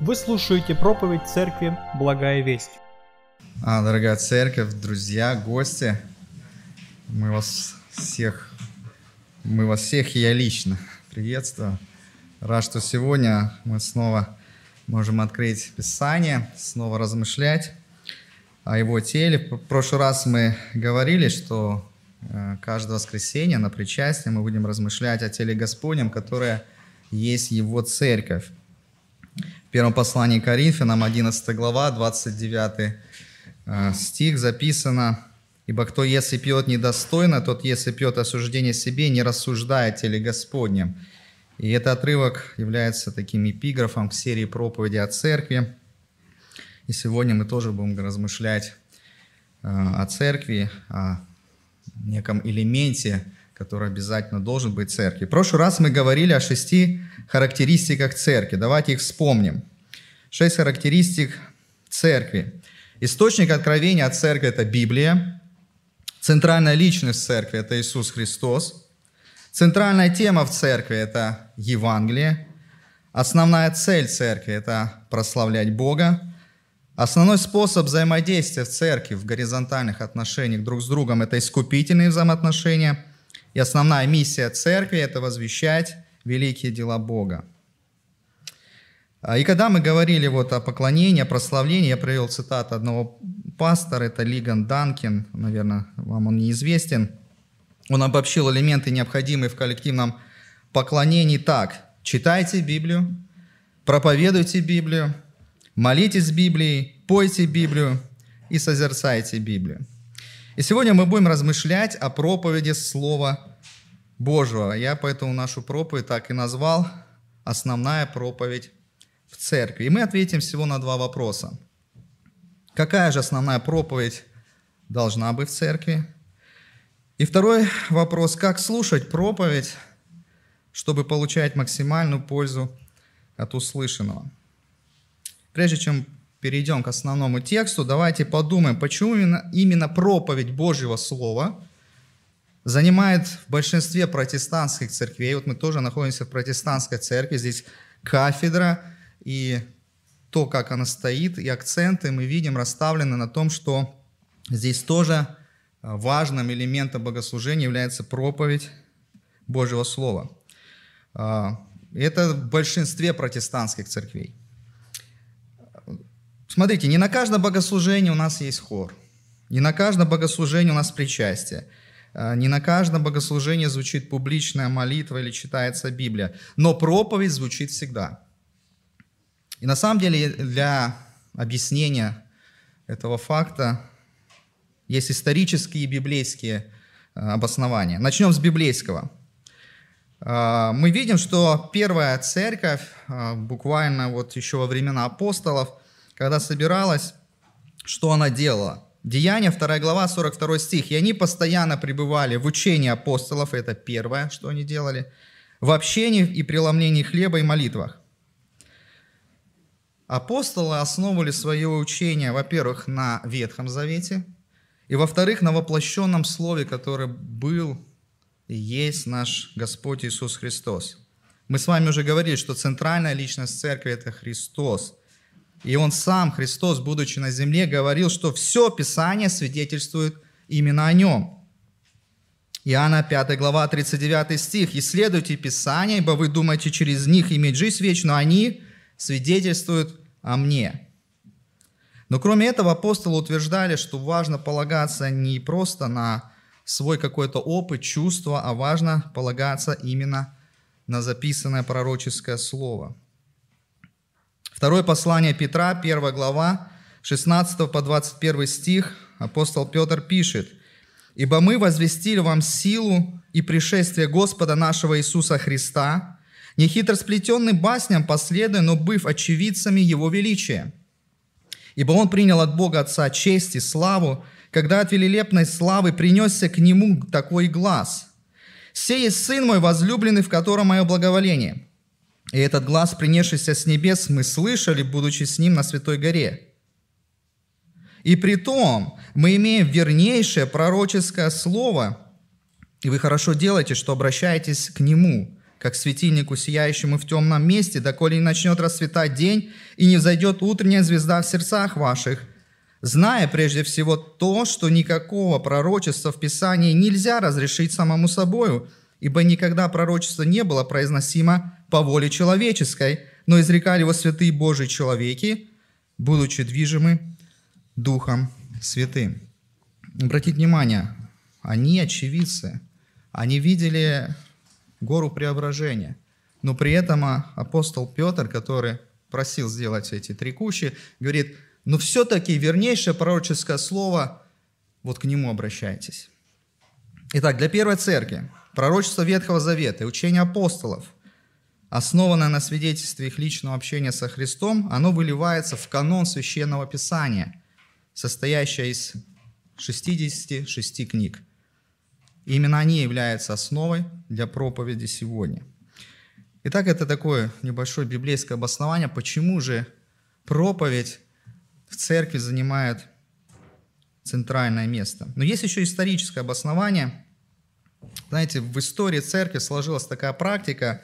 Вы слушаете проповедь церкви «Благая весть». А, дорогая церковь, друзья, гости, мы вас всех, мы вас всех и я лично приветствую. Рад, что сегодня мы снова можем открыть Писание, снова размышлять о его теле. В прошлый раз мы говорили, что э, каждое воскресенье на причастие мы будем размышлять о теле Господнем, которое есть его церковь. Первом послании Коринфянам, 11 глава, 29 э, стих записано, «Ибо кто если пьет недостойно, тот если пьет осуждение себе, не рассуждает теле Господнем». И этот отрывок является таким эпиграфом к серии проповеди о церкви. И сегодня мы тоже будем размышлять э, о церкви, о неком элементе, который обязательно должен быть в церкви. В прошлый раз мы говорили о шести характеристиках церкви. Давайте их вспомним. Шесть характеристик церкви. Источник откровения от церкви – это Библия. Центральная личность церкви – это Иисус Христос. Центральная тема в церкви – это Евангелие. Основная цель церкви – это прославлять Бога. Основной способ взаимодействия в церкви в горизонтальных отношениях друг с другом – это искупительные взаимоотношения. И основная миссия церкви – это возвещать великие дела Бога. А, и когда мы говорили вот о поклонении, о прославлении, я привел цитату одного пастора, это Лиган Данкин, наверное, вам он неизвестен – он обобщил элементы, необходимые в коллективном поклонении так. Читайте Библию, проповедуйте Библию, молитесь Библией, пойте Библию и созерцайте Библию. И сегодня мы будем размышлять о проповеди Слова Божьего. Я поэтому нашу проповедь так и назвал «Основная проповедь в церкви». И мы ответим всего на два вопроса. Какая же основная проповедь должна быть в церкви? И второй вопрос, как слушать проповедь, чтобы получать максимальную пользу от услышанного. Прежде чем перейдем к основному тексту, давайте подумаем, почему именно, проповедь Божьего Слова занимает в большинстве протестантских церквей, вот мы тоже находимся в протестантской церкви, здесь кафедра, и то, как она стоит, и акценты мы видим расставлены на том, что здесь тоже а, важным элементом богослужения является проповедь Божьего Слова. А, это в большинстве протестантских церквей. Смотрите, не на каждое богослужение у нас есть хор, не на каждое богослужение у нас причастие, не на каждом богослужении звучит публичная молитва или читается Библия, но проповедь звучит всегда. И на самом деле для объяснения этого факта есть исторические и библейские э, обоснования. Начнем с библейского. Э, мы видим, что первая церковь, э, буквально вот еще во времена апостолов, когда собиралась, что она делала? Деяния, 2 глава, 42 стих. «И они постоянно пребывали в учении апостолов», это первое, что они делали, «в общении и преломлении хлеба и молитвах». Апостолы основывали свое учение, во-первых, на Ветхом Завете – и во-вторых, на воплощенном Слове, который был и есть наш Господь Иисус Христос. Мы с вами уже говорили, что центральная личность церкви – это Христос. И Он сам, Христос, будучи на земле, говорил, что все Писание свидетельствует именно о Нем. Иоанна 5 глава 39 стих. «Исследуйте Писание, ибо вы думаете через них иметь жизнь вечную, они свидетельствуют о мне». Но кроме этого апостолы утверждали, что важно полагаться не просто на свой какой-то опыт, чувство, а важно полагаться именно на записанное пророческое слово. Второе послание Петра, 1 глава, 16 по 21 стих, апостол Петр пишет, «Ибо мы возвестили вам силу и пришествие Господа нашего Иисуса Христа, не хитросплетенный басням последуя, но быв очевидцами Его величия» Ибо он принял от Бога Отца честь и славу, когда от велилепной славы принесся к нему такой глаз. «Сей есть Сын мой возлюбленный, в котором мое благоволение». И этот глаз, принесшийся с небес, мы слышали, будучи с ним на Святой горе. И при том мы имеем вернейшее пророческое слово, и вы хорошо делаете, что обращаетесь к нему, как светильнику, сияющему в темном месте, доколе не начнет расцветать день и не взойдет утренняя звезда в сердцах ваших, зная прежде всего то, что никакого пророчества в Писании нельзя разрешить самому собою, ибо никогда пророчество не было произносимо по воле человеческой, но изрекали его святые Божьи человеки, будучи движимы Духом Святым. Обратите внимание, они очевидцы, они видели гору преображения. Но при этом апостол Петр, который просил сделать эти три кущи, говорит, но все-таки вернейшее пророческое слово, вот к нему обращайтесь. Итак, для первой церкви пророчество Ветхого Завета и учение апостолов, основанное на свидетельстве их личного общения со Христом, оно выливается в канон Священного Писания, состоящее из 66 книг. И именно они являются основой для проповеди сегодня. Итак, это такое небольшое библейское обоснование, почему же проповедь в церкви занимает центральное место. Но есть еще историческое обоснование. Знаете, в истории церкви сложилась такая практика,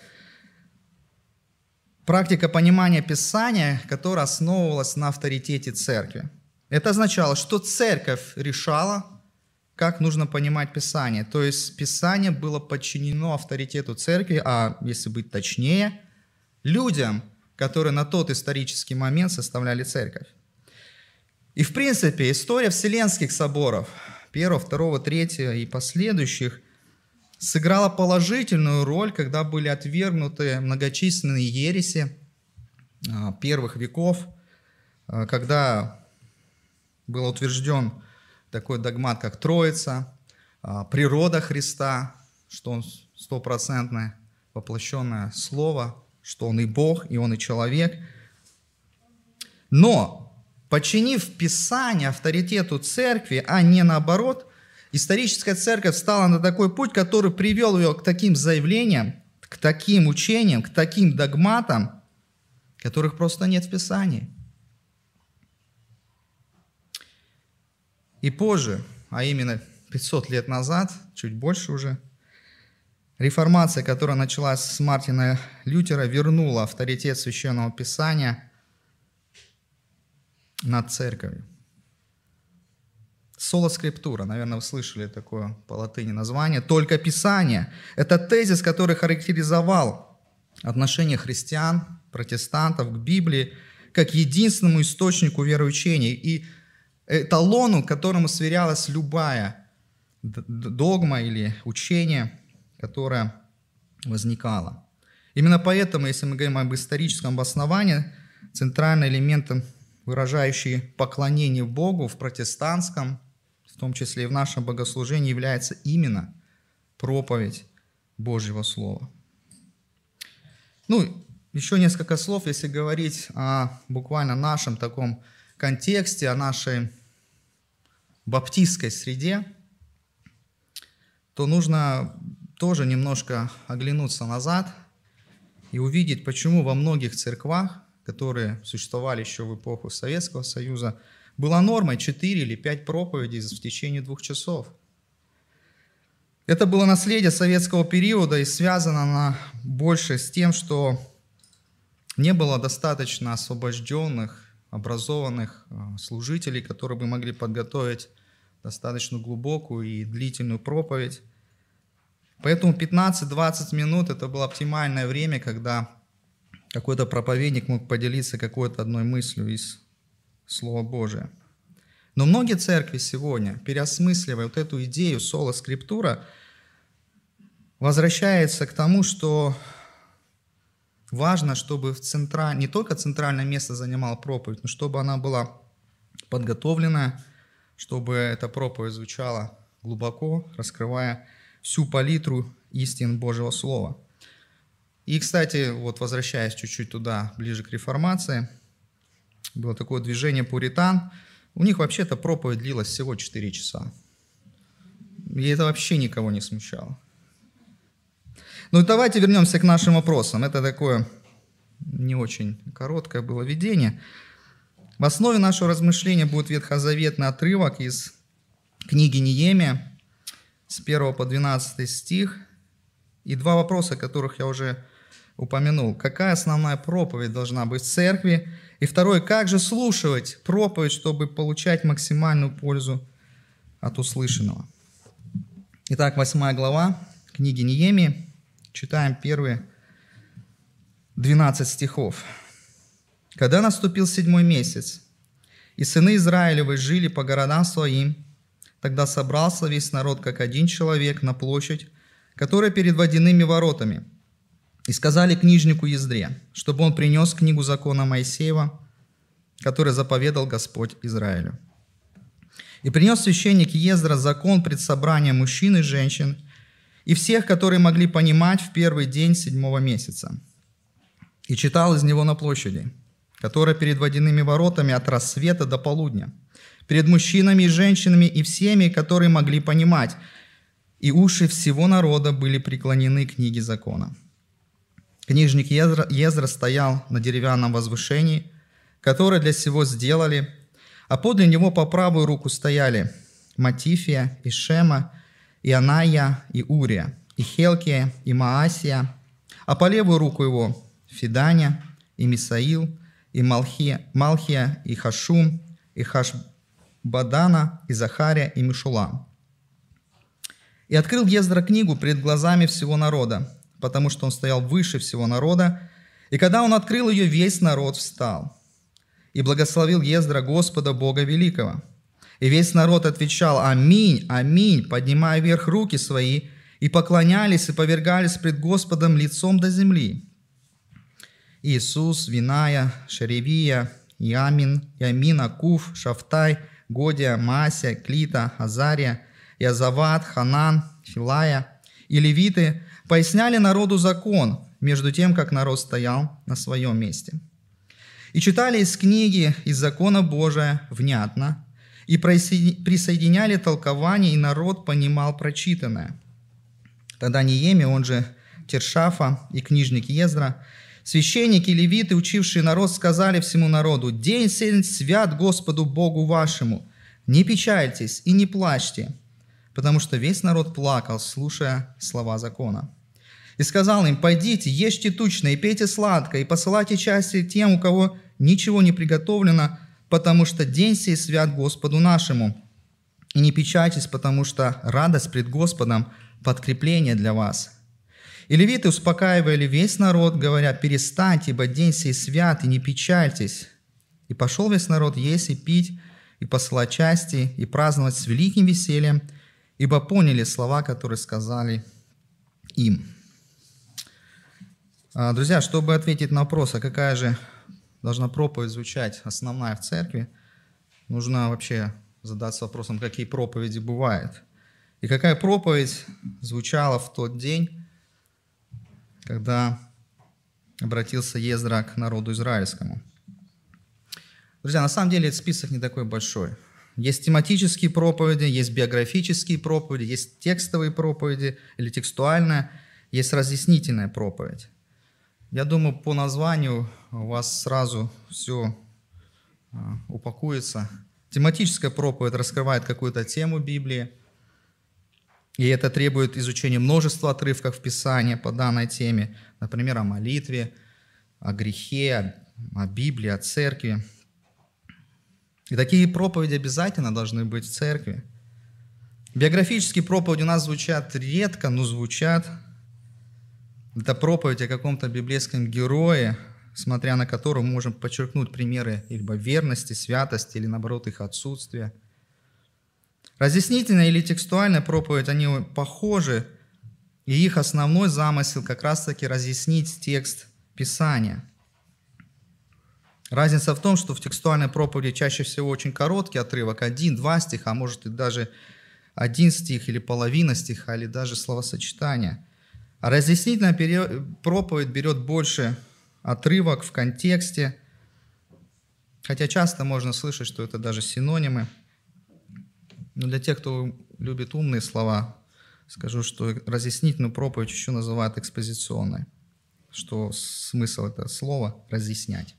практика понимания Писания, которая основывалась на авторитете церкви. Это означало, что церковь решала, как нужно понимать Писание. То есть Писание было подчинено авторитету церкви, а если быть точнее, людям, которые на тот исторический момент составляли церковь. И в принципе история Вселенских соборов, первого, второго, третьего и последующих, сыграла положительную роль, когда были отвергнуты многочисленные ереси а, первых веков, а, когда был утвержден такой догмат, как Троица, а, природа Христа, что Он стопроцентное воплощенное Слово, что Он и Бог, и Он и человек. Но, подчинив Писание авторитету церкви, а не наоборот, историческая церковь стала на такой путь, который привел ее к таким заявлениям, к таким учениям, к таким догматам, которых просто нет в Писании. И позже, а именно 500 лет назад, чуть больше уже, реформация, которая началась с Мартина Лютера, вернула авторитет Священного Писания над церковью. Соло скриптура, наверное, вы слышали такое по латыни название. Только Писание. Это тезис, который характеризовал отношение христиан, протестантов к Библии как единственному источнику вероучения. И эталону, которому сверялась любая догма или учение, которое возникало. Именно поэтому, если мы говорим об историческом обосновании, центральным элементом, выражающий поклонение Богу в протестантском, в том числе и в нашем богослужении, является именно проповедь Божьего Слова. Ну, еще несколько слов, если говорить о буквально нашем таком контексте, о нашей баптистской среде, то нужно тоже немножко оглянуться назад и увидеть, почему во многих церквах, которые существовали еще в эпоху Советского Союза, была нормой 4 или 5 проповедей в течение двух часов. Это было наследие советского периода и связано оно больше с тем, что не было достаточно освобожденных образованных а, служителей, которые бы могли подготовить достаточно глубокую и длительную проповедь. Поэтому 15-20 минут это было оптимальное время, когда какой-то проповедник мог поделиться какой-то одной мыслью из Слова Божия. Но многие церкви сегодня, переосмысливая вот эту идею соло скриптура, возвращаются к тому, что важно, чтобы в центра... не только центральное место занимала проповедь, но чтобы она была подготовленная, чтобы эта проповедь звучала глубоко, раскрывая всю палитру истин Божьего Слова. И, кстати, вот возвращаясь чуть-чуть туда, ближе к реформации, было такое движение пуритан. У них вообще-то проповедь длилась всего 4 часа. И это вообще никого не смущало. Ну давайте вернемся к нашим вопросам. Это такое не очень короткое было видение. В основе нашего размышления будет ветхозаветный отрывок из книги Неемия с 1 по 12 стих. И два вопроса, которых я уже упомянул. Какая основная проповедь должна быть в церкви? И второе, как же слушать проповедь, чтобы получать максимальную пользу от услышанного? Итак, восьмая глава книги Ниеми. Читаем первые 12 стихов. «Когда наступил седьмой месяц, и сыны Израилевы жили по городам своим, тогда собрался весь народ, как один человек, на площадь, которая перед водяными воротами – и сказали книжнику Ездре, чтобы он принес книгу закона Моисеева, который заповедал Господь Израилю. И принес священник Ездра закон пред собранием мужчин и женщин и всех, которые могли понимать в первый день седьмого месяца. И читал из него на площади, которая перед водяными воротами от рассвета до полудня, перед мужчинами и женщинами и всеми, которые могли понимать, и уши всего народа были преклонены книге закона. Книжник Езра, стоял на деревянном возвышении, которое для всего сделали, а подле него по правую руку стояли Матифия, и Шема, и Аная, и Урия, и Хелкия, и Маасия, а по левую руку его Фиданя, и Мисаил, и Малхия, Малхия, и Хашум, и Хашбадана, и Захария, и Мишулам. И открыл Ездра книгу пред глазами всего народа, потому что он стоял выше всего народа. И когда он открыл ее, весь народ встал и благословил Ездра Господа Бога Великого. И весь народ отвечал «Аминь, аминь», поднимая вверх руки свои, и поклонялись и повергались пред Господом лицом до земли. Иисус, Виная, Шаревия, Ямин, Ямин, Акуф, Шафтай, Годия, Мася, Клита, Азария, Язават, Ханан, Филая и левиты поясняли народу закон, между тем, как народ стоял на своем месте. И читали из книги, из закона Божия внятно, и присоединяли толкование, и народ понимал прочитанное. Тогда Ниеми, он же Тершафа и книжник Ездра, священники, левиты, учившие народ, сказали всему народу, «День сей свят Господу Богу вашему, не печальтесь и не плачьте, потому что весь народ плакал, слушая слова закона. И сказал им, пойдите, ешьте тучно и пейте сладко, и посылайте части тем, у кого ничего не приготовлено, потому что день сей свят Господу нашему. И не печайтесь, потому что радость пред Господом – подкрепление для вас. И левиты успокаивали весь народ, говоря, перестаньте, ибо день сей свят, и не печальтесь. И пошел весь народ есть и пить, и посылать части, и праздновать с великим весельем – ибо поняли слова, которые сказали им. А, друзья, чтобы ответить на вопрос, а какая же должна проповедь звучать основная в церкви, нужно вообще задаться вопросом, какие проповеди бывают. И какая проповедь звучала в тот день, когда обратился Ездра к народу израильскому. Друзья, на самом деле этот список не такой большой. Есть тематические проповеди, есть биографические проповеди, есть текстовые проповеди или текстуальная, есть разъяснительная проповедь. Я думаю, по названию у вас сразу все а, упакуется. Тематическая проповедь раскрывает какую-то тему Библии, и это требует изучения множества отрывков в Писании по данной теме, например, о молитве, о грехе, о Библии, о церкви. И такие проповеди обязательно должны быть в церкви. Биографические проповеди у нас звучат редко, но звучат. Это проповедь о каком-то библейском герое, смотря на которого мы можем подчеркнуть примеры либо верности, святости, или наоборот их отсутствия. Разъяснительная или текстуальная проповедь, они похожи, и их основной замысел как раз-таки разъяснить текст Писания – Разница в том, что в текстуальной проповеди чаще всего очень короткий отрывок, один, два стиха, а может и даже один стих или половина стиха, или даже словосочетание. Разъяснительная проповедь берет больше отрывок в контексте, хотя часто можно слышать, что это даже синонимы. Но для тех, кто любит умные слова, скажу, что разъяснительную проповедь еще называют экспозиционной, что смысл этого слова – разъяснять.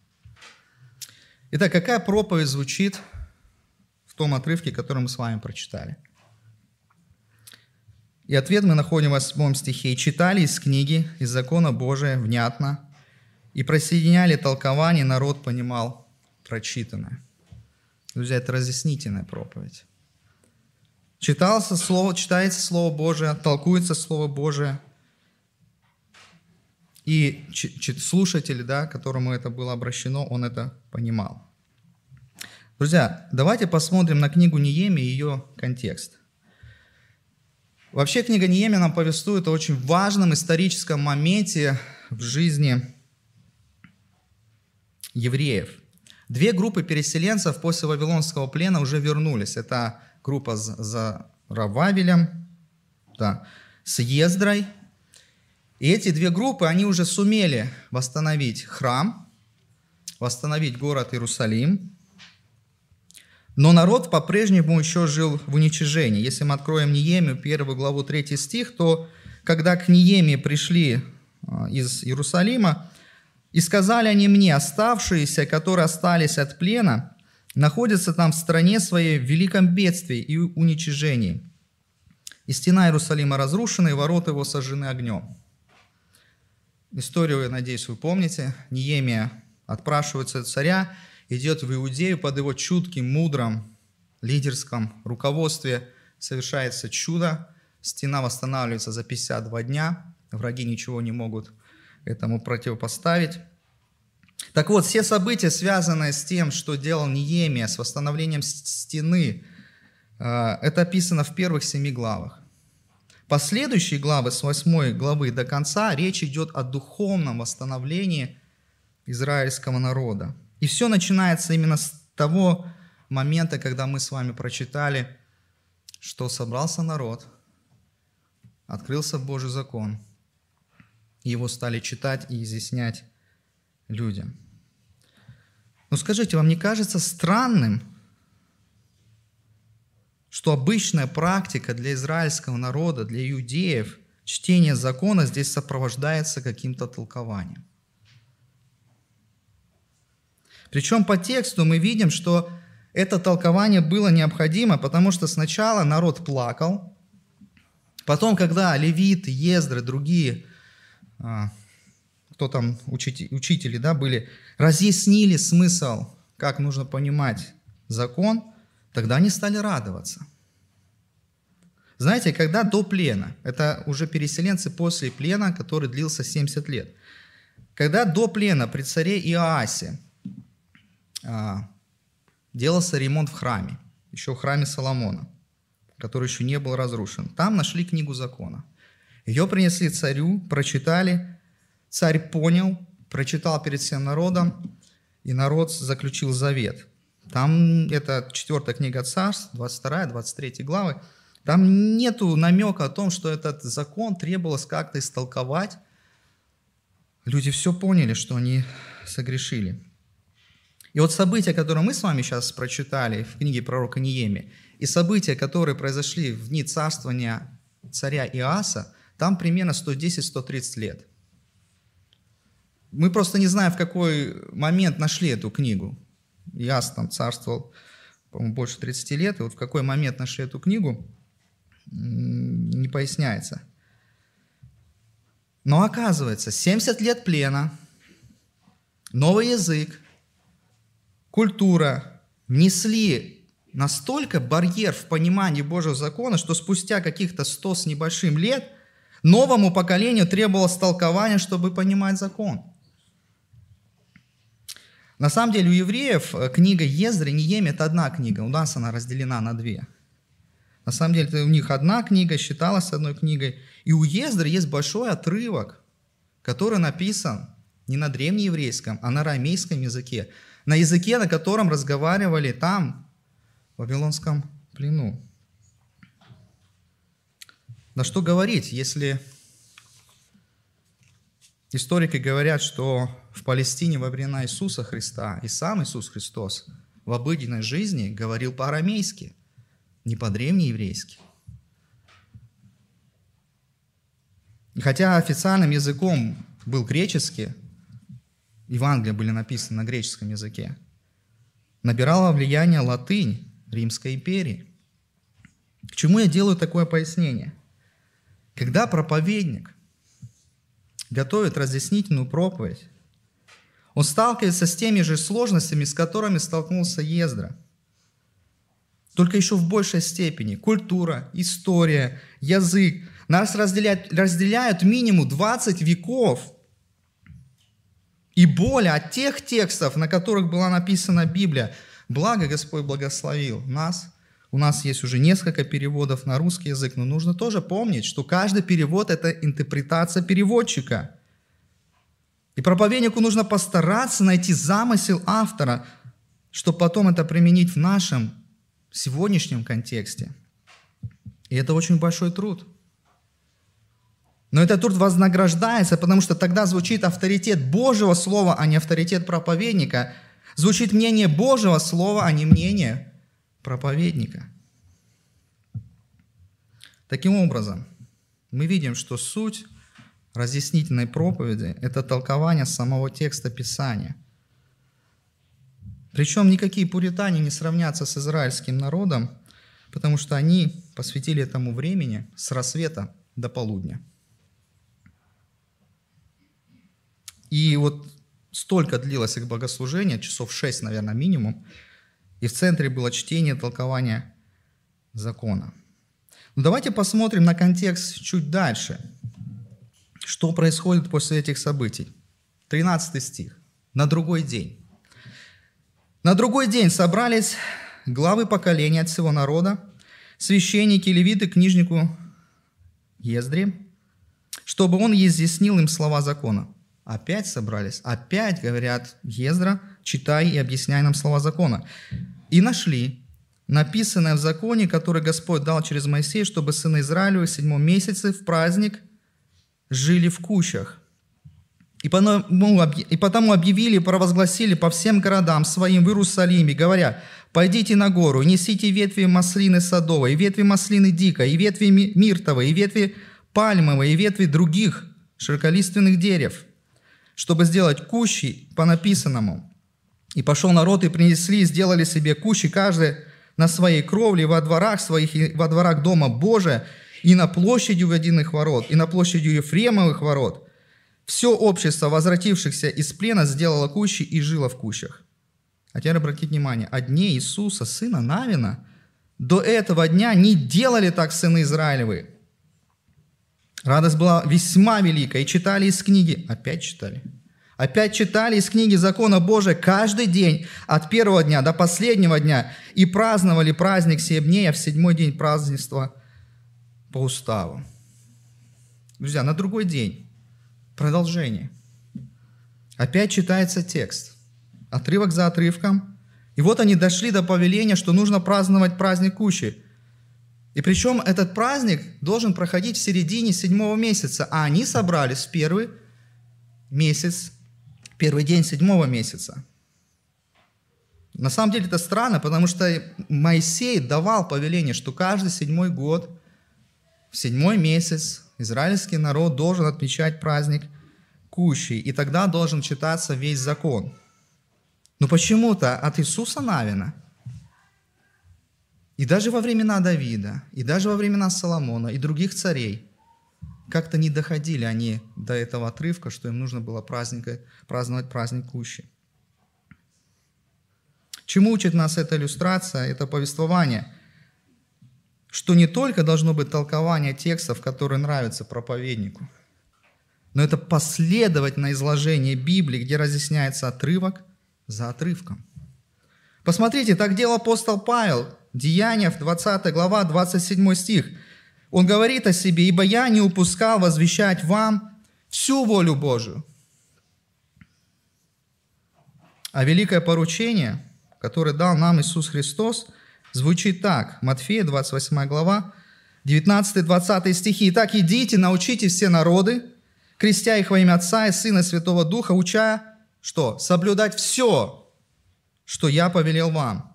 Итак, какая проповедь звучит в том отрывке, который мы с вами прочитали? И ответ мы находим в 8 стихе. «И читали из книги, из закона Божия внятно, и присоединяли толкование, народ понимал прочитанное». Друзья, это разъяснительная проповедь. Читался слово, читается Слово Божие, толкуется Слово Божие, и слушатель, да, которому это было обращено, он это понимал. Друзья, давайте посмотрим на книгу Ниеми и ее контекст. Вообще книга Ниеми нам повествует о очень важном историческом моменте в жизни евреев. Две группы переселенцев после Вавилонского плена уже вернулись. Это группа за Рававелем, да, с Ездрой и эти две группы, они уже сумели восстановить храм, восстановить город Иерусалим, но народ по-прежнему еще жил в уничижении. Если мы откроем Ниемию, первую главу, третий стих, то когда к Ниеме пришли а, из Иерусалима, и сказали они мне, оставшиеся, которые остались от плена, находятся там в стране своей в великом бедствии и уничижении. И стена Иерусалима разрушена, и ворота его сожжены огнем. Историю, я надеюсь, вы помните. Ниемия отпрашивается царя, идет в Иудею под его чутким, мудрым, лидерском руководстве. Совершается чудо. Стена восстанавливается за 52 дня. Враги ничего не могут этому противопоставить. Так вот, все события, связанные с тем, что делал Ниемия, с восстановлением стены, э, это описано в первых семи главах. Последующие главы, с 8 главы до конца, речь идет о духовном восстановлении израильского народа. И все начинается именно с того момента, когда мы с вами прочитали, что собрался народ, открылся Божий закон, его стали читать и изъяснять людям. Но скажите, вам не кажется странным, что обычная практика для израильского народа, для иудеев, чтение закона здесь сопровождается каким-то толкованием. Причем по тексту мы видим, что это толкование было необходимо, потому что сначала народ плакал, потом, когда левиты, ездры, другие, а, кто там, учители, учители да, были, разъяснили смысл, как нужно понимать закон – Тогда они стали радоваться. Знаете, когда до плена, это уже переселенцы после плена, который длился 70 лет, когда до плена при царе Иоасе делался ремонт в храме, еще в храме Соломона, который еще не был разрушен, там нашли книгу закона. Ее принесли царю, прочитали, царь понял, прочитал перед всем народом, и народ заключил завет – там это четвертая книга Царств, 22, 23 главы. Там нету намека о том, что этот закон требовалось как-то истолковать. Люди все поняли, что они согрешили. И вот события, которые мы с вами сейчас прочитали в книге пророка Ниеми, и события, которые произошли в дни царствования царя Иаса, там примерно 110-130 лет. Мы просто не знаем, в какой момент нашли эту книгу. Яс там царствовал, по-моему, больше 30 лет, и вот в какой момент нашли эту книгу, не поясняется. Но оказывается, 70 лет плена, новый язык, культура внесли настолько барьер в понимании Божьего закона, что спустя каких-то 100 с небольшим лет новому поколению требовалось толкование, чтобы понимать закон – на самом деле у евреев э, книга Ездры, Нием – это одна книга, у нас она разделена на две. На самом деле у них одна книга, считалась одной книгой. И у Ездры есть большой отрывок, который написан не на древнееврейском, а на арамейском языке. На языке, на котором разговаривали там, в Вавилонском плену. На что говорить, если Историки говорят, что в Палестине во времена Иисуса Христа и сам Иисус Христос в обыденной жизни говорил по-арамейски, не по-древнееврейски. Хотя официальным языком был греческий, Евангелия были написаны на греческом языке, набирала влияние латынь Римской империи. К чему я делаю такое пояснение? Когда проповедник готовит разъяснительную проповедь, он сталкивается с теми же сложностями, с которыми столкнулся Ездра. Только еще в большей степени. Культура, история, язык. Нас разделяют, разделяют минимум 20 веков и более от тех текстов, на которых была написана Библия. Благо Господь благословил нас. У нас есть уже несколько переводов на русский язык, но нужно тоже помнить, что каждый перевод – это интерпретация переводчика – и проповеднику нужно постараться найти замысел автора, чтобы потом это применить в нашем сегодняшнем контексте. И это очень большой труд. Но этот труд вознаграждается, потому что тогда звучит авторитет Божьего Слова, а не авторитет проповедника. Звучит мнение Божьего Слова, а не мнение проповедника. Таким образом, мы видим, что суть разъяснительной проповеди – это толкование самого текста Писания. Причем никакие пуритане не сравнятся с израильским народом, потому что они посвятили этому времени с рассвета до полудня. И вот столько длилось их богослужение, часов шесть, наверное, минимум, и в центре было чтение, толкование закона. Но давайте посмотрим на контекст чуть дальше – что происходит после этих событий? 13 стих. На другой день. На другой день собрались главы поколения от всего народа, священники, левиты, книжнику Ездре, чтобы он изъяснил им слова закона. Опять собрались, опять говорят Ездра, читай и объясняй нам слова закона. И нашли написанное в законе, который Господь дал через Моисея, чтобы сыны Израилевы в седьмом месяце в праздник – жили в кущах. И потому, объявили провозгласили по всем городам своим в Иерусалиме, говоря, «Пойдите на гору, несите ветви маслины садовой, и ветви маслины дикой, и ветви миртовой, и ветви пальмовой, и ветви других широколиственных дерев, чтобы сделать кущи по написанному». И пошел народ, и принесли, и сделали себе кущи, каждый на своей кровле, во дворах своих, и во дворах Дома Божия, и на площади Увядиных ворот, и на площади Ефремовых ворот. Все общество, возвратившихся из плена, сделало кущи и жило в кущах. А теперь обратите внимание, о дне Иисуса, сына Навина, до этого дня не делали так сыны Израилевы. Радость была весьма велика, и читали из книги, опять читали, опять читали из книги закона Божия каждый день, от первого дня до последнего дня, и праздновали праздник семь дней, а в седьмой день празднества – по уставу. Друзья, на другой день. Продолжение. Опять читается текст. Отрывок за отрывком. И вот они дошли до повеления, что нужно праздновать праздник Кущи. И причем этот праздник должен проходить в середине седьмого месяца, а они собрались в первый месяц, первый день седьмого месяца. На самом деле это странно, потому что Моисей давал повеление, что каждый седьмой год в седьмой месяц израильский народ должен отмечать праздник Кущи, и тогда должен читаться весь закон. Но почему-то от Иисуса Навина, и даже во времена Давида, и даже во времена Соломона, и других царей, как-то не доходили они до этого отрывка, что им нужно было праздника, праздновать праздник Кущи. Чему учит нас эта иллюстрация, это повествование – что не только должно быть толкование текстов, которые нравятся проповеднику, но это последовательное изложение Библии, где разъясняется отрывок за отрывком. Посмотрите, так делал апостол Павел, Деяния, 20 глава, 27 стих. Он говорит о себе, «Ибо я не упускал возвещать вам всю волю Божию». А великое поручение, которое дал нам Иисус Христос – звучит так. Матфея, 28 глава, 19-20 стихи. «Итак, идите, научите все народы, крестя их во имя Отца и Сына и Святого Духа, уча, что? Соблюдать все, что я повелел вам.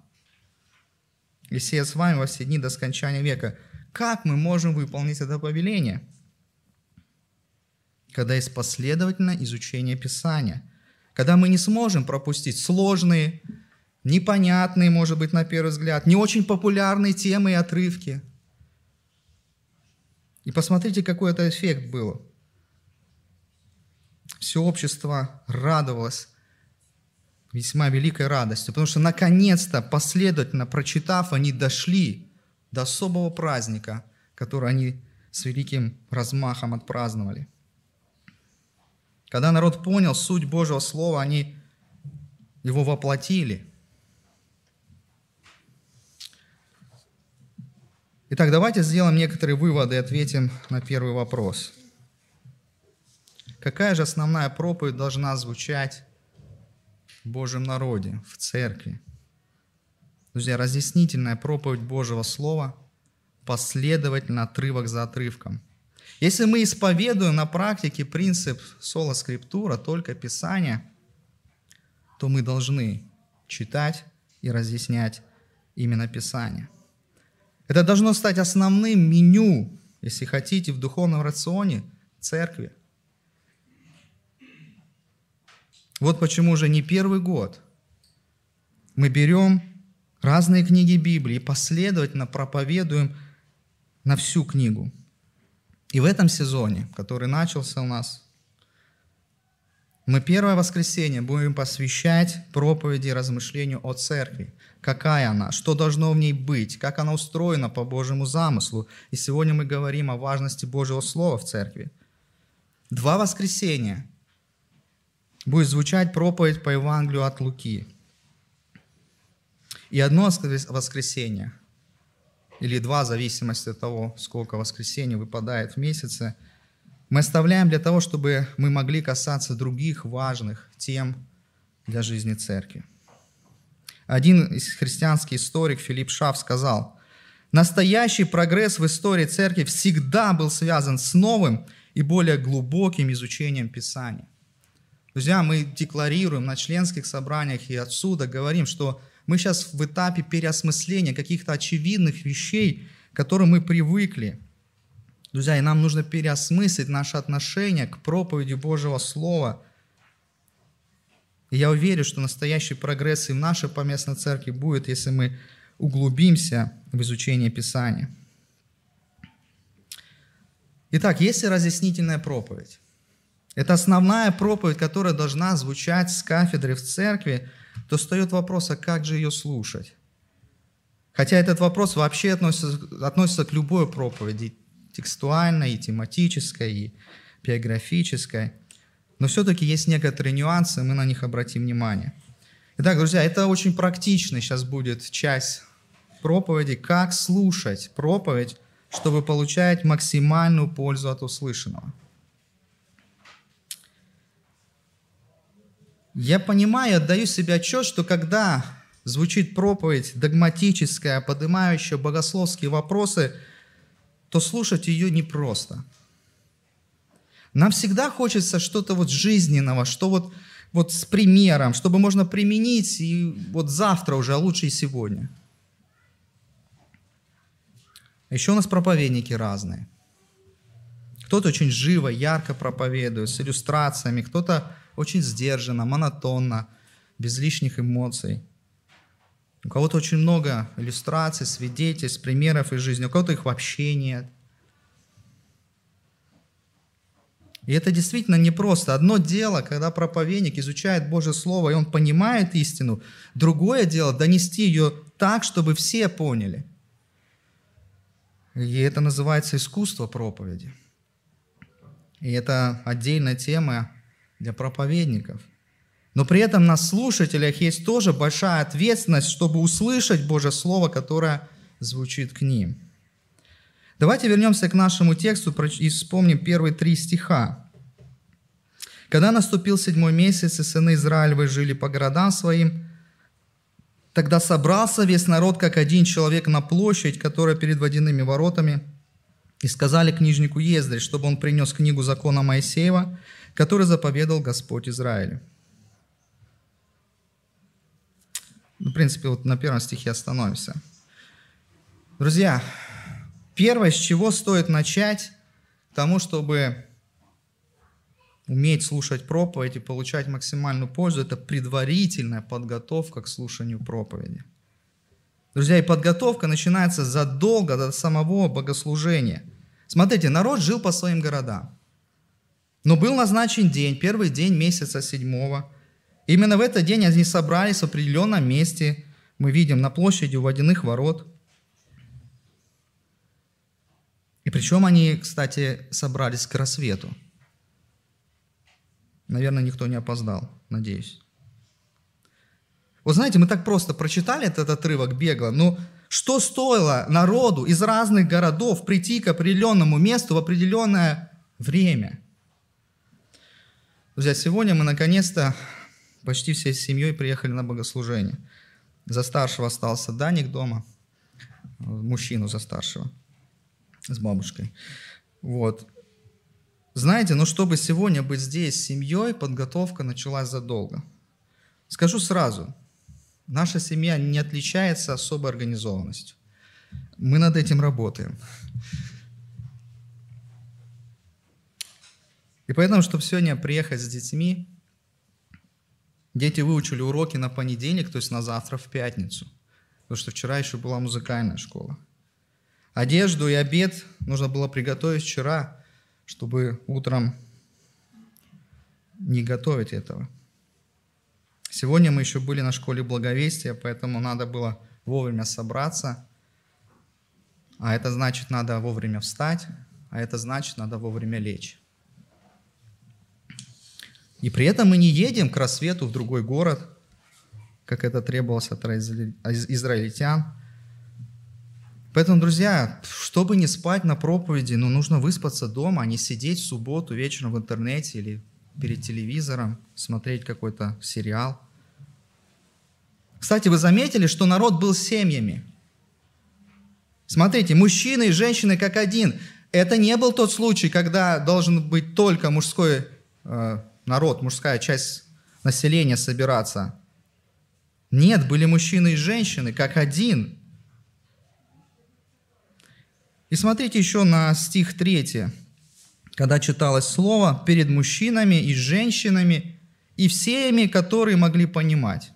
И сея с вами во все дни до скончания века». Как мы можем выполнить это повеление? Когда есть последовательное изучение Писания. Когда мы не сможем пропустить сложные, непонятные, может быть, на первый взгляд, не очень популярные темы и отрывки. И посмотрите, какой это эффект был. Все общество радовалось весьма великой радостью, потому что наконец-то, последовательно прочитав, они дошли до особого праздника, который они с великим размахом отпраздновали. Когда народ понял суть Божьего Слова, они его воплотили. Итак, давайте сделаем некоторые выводы и ответим на первый вопрос. Какая же основная проповедь должна звучать в Божьем народе, в церкви? Друзья, разъяснительная проповедь Божьего Слова, последовательно, отрывок за отрывком. Если мы исповедуем на практике принцип соло скриптура, только Писание, то мы должны читать и разъяснять именно Писание. Это должно стать основным меню, если хотите, в духовном рационе церкви. Вот почему уже не первый год мы берем разные книги Библии и последовательно проповедуем на всю книгу. И в этом сезоне, который начался у нас мы первое воскресенье будем посвящать проповеди и размышлению о церкви. Какая она, что должно в ней быть, как она устроена по Божьему замыслу. И сегодня мы говорим о важности Божьего Слова в церкви. Два воскресенья будет звучать проповедь по Евангелию от Луки. И одно воскресенье, или два, в зависимости от того, сколько воскресений выпадает в месяце – мы оставляем для того, чтобы мы могли касаться других важных тем для жизни церкви. Один из христианский историк Филипп Шаф сказал, настоящий прогресс в истории церкви всегда был связан с новым и более глубоким изучением Писания. Друзья, мы декларируем на членских собраниях и отсюда говорим, что мы сейчас в этапе переосмысления каких-то очевидных вещей, к которым мы привыкли – Друзья, и нам нужно переосмыслить наше отношение к проповеди Божьего Слова. И я уверен, что настоящий прогресс и в нашей поместной церкви будет, если мы углубимся в изучение Писания. Итак, есть ли разъяснительная проповедь? Это основная проповедь, которая должна звучать с кафедры в церкви, то встает вопрос, а как же ее слушать? Хотя этот вопрос вообще относится, относится к любой проповеди, текстуальной, и тематической, и биографической. Но все-таки есть некоторые нюансы, мы на них обратим внимание. Итак, друзья, это очень практично сейчас будет часть проповеди, как слушать проповедь, чтобы получать максимальную пользу от услышанного. Я понимаю, отдаю себе отчет, что когда звучит проповедь догматическая, поднимающая богословские вопросы – то слушать ее непросто. Нам всегда хочется что-то вот жизненного, что вот, вот с примером, чтобы можно применить и вот завтра уже, а лучше и сегодня. Еще у нас проповедники разные. Кто-то очень живо, ярко проповедует, с иллюстрациями, кто-то очень сдержанно, монотонно, без лишних эмоций. У кого-то очень много иллюстраций, свидетельств, примеров из жизни, у кого-то их вообще нет. И это действительно непросто. Одно дело, когда проповедник изучает Божье Слово, и он понимает истину. Другое дело – донести ее так, чтобы все поняли. И это называется искусство проповеди. И это отдельная тема для проповедников. Но при этом на слушателях есть тоже большая ответственность, чтобы услышать Божье Слово, которое звучит к ним. Давайте вернемся к нашему тексту и вспомним первые три стиха. «Когда наступил седьмой месяц, и сыны Израилевы жили по городам своим, тогда собрался весь народ, как один человек, на площадь, которая перед водяными воротами, и сказали книжнику Ездре, чтобы он принес книгу закона Моисеева, который заповедал Господь Израилю. Ну, в принципе, вот на первом стихе остановимся. Друзья, первое, с чего стоит начать, тому, чтобы уметь слушать проповедь и получать максимальную пользу, это предварительная подготовка к слушанию проповеди. Друзья, и подготовка начинается задолго до самого богослужения. Смотрите, народ жил по своим городам. Но был назначен день, первый день месяца седьмого. Именно в этот день они собрались в определенном месте. Мы видим на площади у водяных ворот. И причем они, кстати, собрались к рассвету. Наверное, никто не опоздал, надеюсь. Вот знаете, мы так просто прочитали этот отрывок бегло, но что стоило народу из разных городов прийти к определенному месту в определенное время? Друзья, сегодня мы наконец-то почти всей семьей приехали на богослужение. За старшего остался Даник дома, мужчину за старшего, с бабушкой. Вот. Знаете, ну чтобы сегодня быть здесь с семьей, подготовка началась задолго. Скажу сразу, наша семья не отличается особой организованностью. Мы над этим работаем. И поэтому, чтобы сегодня приехать с детьми, дети выучили уроки на понедельник, то есть на завтра в пятницу. Потому что вчера еще была музыкальная школа. Одежду и обед нужно было приготовить вчера, чтобы утром не готовить этого. Сегодня мы еще были на школе благовестия, поэтому надо было вовремя собраться. А это значит, надо вовремя встать, а это значит, надо вовремя лечь. И при этом мы не едем к рассвету в другой город, как это требовалось от израильтян. Поэтому, друзья, чтобы не спать на проповеди, ну, нужно выспаться дома, а не сидеть в субботу вечером в интернете или перед телевизором, смотреть какой-то сериал. Кстати, вы заметили, что народ был семьями. Смотрите, мужчины и женщины как один. Это не был тот случай, когда должен быть только мужской э, народ, мужская часть населения собираться. Нет, были мужчины и женщины, как один. И смотрите еще на стих 3, когда читалось слово «перед мужчинами и женщинами и всеми, которые могли понимать».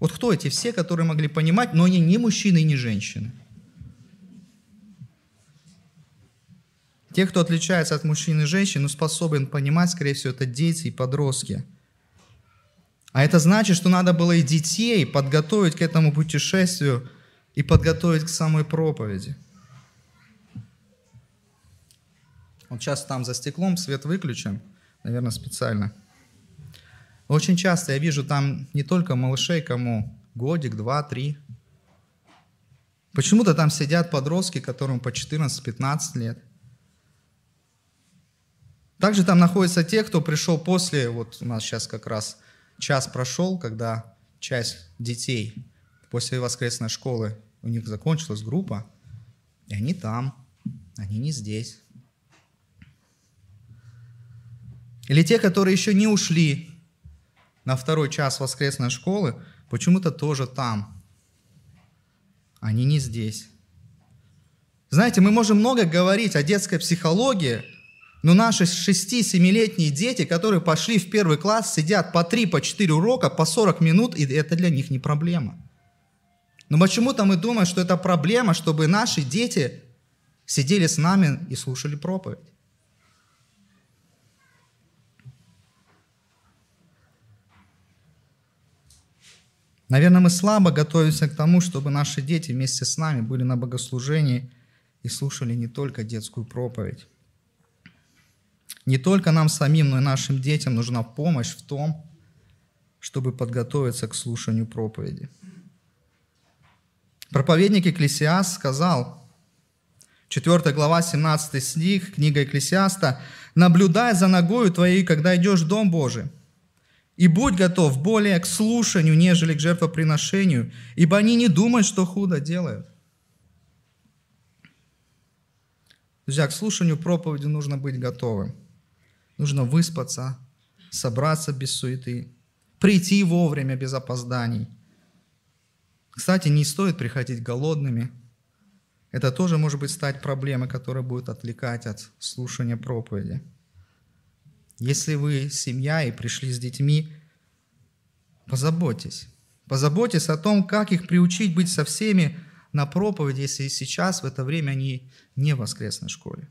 Вот кто эти все, которые могли понимать, но они не мужчины и не женщины – Те, кто отличается от мужчин и женщин, но способен понимать, скорее всего, это дети и подростки. А это значит, что надо было и детей подготовить к этому путешествию и подготовить к самой проповеди. Вот сейчас там за стеклом свет выключен, наверное, специально. Очень часто я вижу там не только малышей, кому годик, два, три. Почему-то там сидят подростки, которым по 14-15 лет – также там находятся те, кто пришел после, вот у нас сейчас как раз час прошел, когда часть детей после воскресной школы, у них закончилась группа, и они там, они не здесь. Или те, которые еще не ушли на второй час воскресной школы, почему-то тоже там. Они не здесь. Знаете, мы можем много говорить о детской психологии, но наши 6-7-летние дети, которые пошли в первый класс, сидят по 3, по 4 урока, по 40 минут, и это для них не проблема. Но почему-то мы думаем, что это проблема, чтобы наши дети сидели с нами и слушали проповедь. Наверное, мы слабо готовимся к тому, чтобы наши дети вместе с нами были на богослужении и слушали не только детскую проповедь. Не только нам самим, но и нашим детям нужна помощь в том, чтобы подготовиться к слушанию проповеди. Проповедник Экклесиаст сказал, 4 глава, 17 стих, книга Экклесиаста, «Наблюдай за ногою твоей, когда идешь в Дом Божий, и будь готов более к слушанию, нежели к жертвоприношению, ибо они не думают, что худо делают». Друзья, к слушанию проповеди нужно быть готовым. Нужно выспаться, собраться без суеты, прийти вовремя без опозданий. Кстати, не стоит приходить голодными. Это тоже может быть стать проблемой, которая будет отвлекать от слушания проповеди. Если вы семья и пришли с детьми, позаботьтесь. Позаботьтесь о том, как их приучить быть со всеми на проповеди, если сейчас в это время они не в воскресной школе.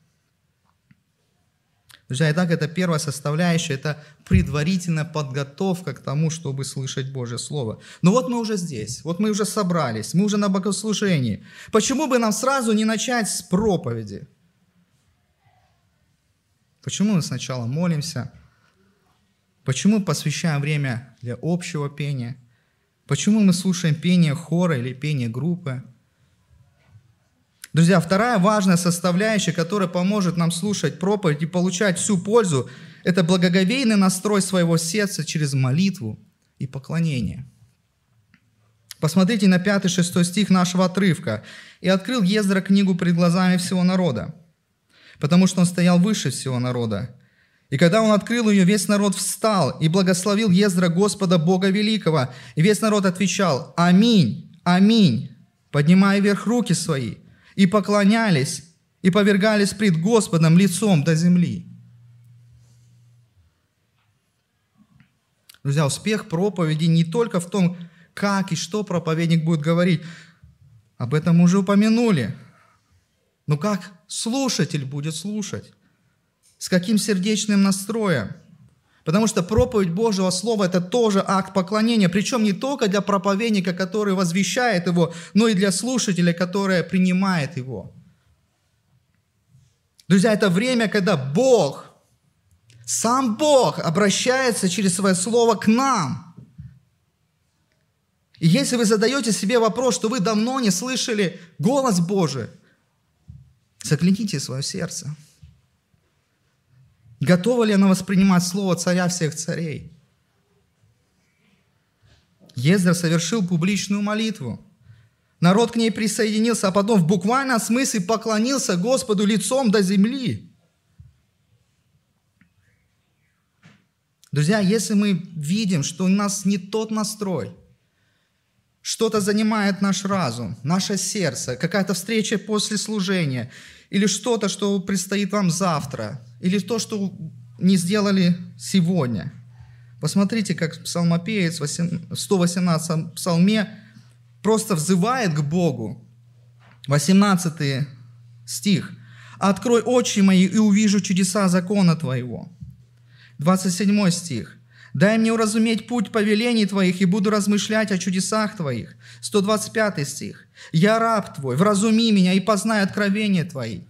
Друзья, итак, это первая составляющая, это предварительная подготовка к тому, чтобы слышать Божье Слово. Но вот мы уже здесь, вот мы уже собрались, мы уже на богослужении. Почему бы нам сразу не начать с проповеди? Почему мы сначала молимся? Почему посвящаем время для общего пения? Почему мы слушаем пение хора или пение группы? Друзья, вторая важная составляющая, которая поможет нам слушать проповедь и получать всю пользу, это благоговейный настрой своего сердца через молитву и поклонение. Посмотрите на 5-6 стих нашего отрывка. «И открыл Ездра книгу пред глазами всего народа, потому что он стоял выше всего народа. И когда он открыл ее, весь народ встал и благословил Ездра Господа Бога Великого. И весь народ отвечал «Аминь, аминь», поднимая вверх руки свои – и поклонялись, и повергались пред Господом лицом до земли. Друзья, успех проповеди не только в том, как и что проповедник будет говорить. Об этом уже упомянули. Но как слушатель будет слушать? С каким сердечным настроем? Потому что проповедь Божьего Слова – это тоже акт поклонения, причем не только для проповедника, который возвещает его, но и для слушателя, который принимает его. Друзья, это время, когда Бог, сам Бог обращается через свое Слово к нам. И если вы задаете себе вопрос, что вы давно не слышали голос Божий, загляните свое сердце – Готова ли она воспринимать слово царя всех царей? Ездер совершил публичную молитву. Народ к ней присоединился, а потом в буквальном смысле поклонился Господу лицом до земли. Друзья, если мы видим, что у нас не тот настрой, что-то занимает наш разум, наше сердце, какая-то встреча после служения, или что-то, что предстоит вам завтра, или то, что не сделали сегодня. Посмотрите, как псалмопеец в 118 псалме просто взывает к Богу. 18 стих. «Открой очи мои и увижу чудеса закона Твоего». 27 стих. «Дай мне уразуметь путь повелений Твоих, и буду размышлять о чудесах Твоих». 125 стих. «Я раб Твой, вразуми меня и познай откровения Твои».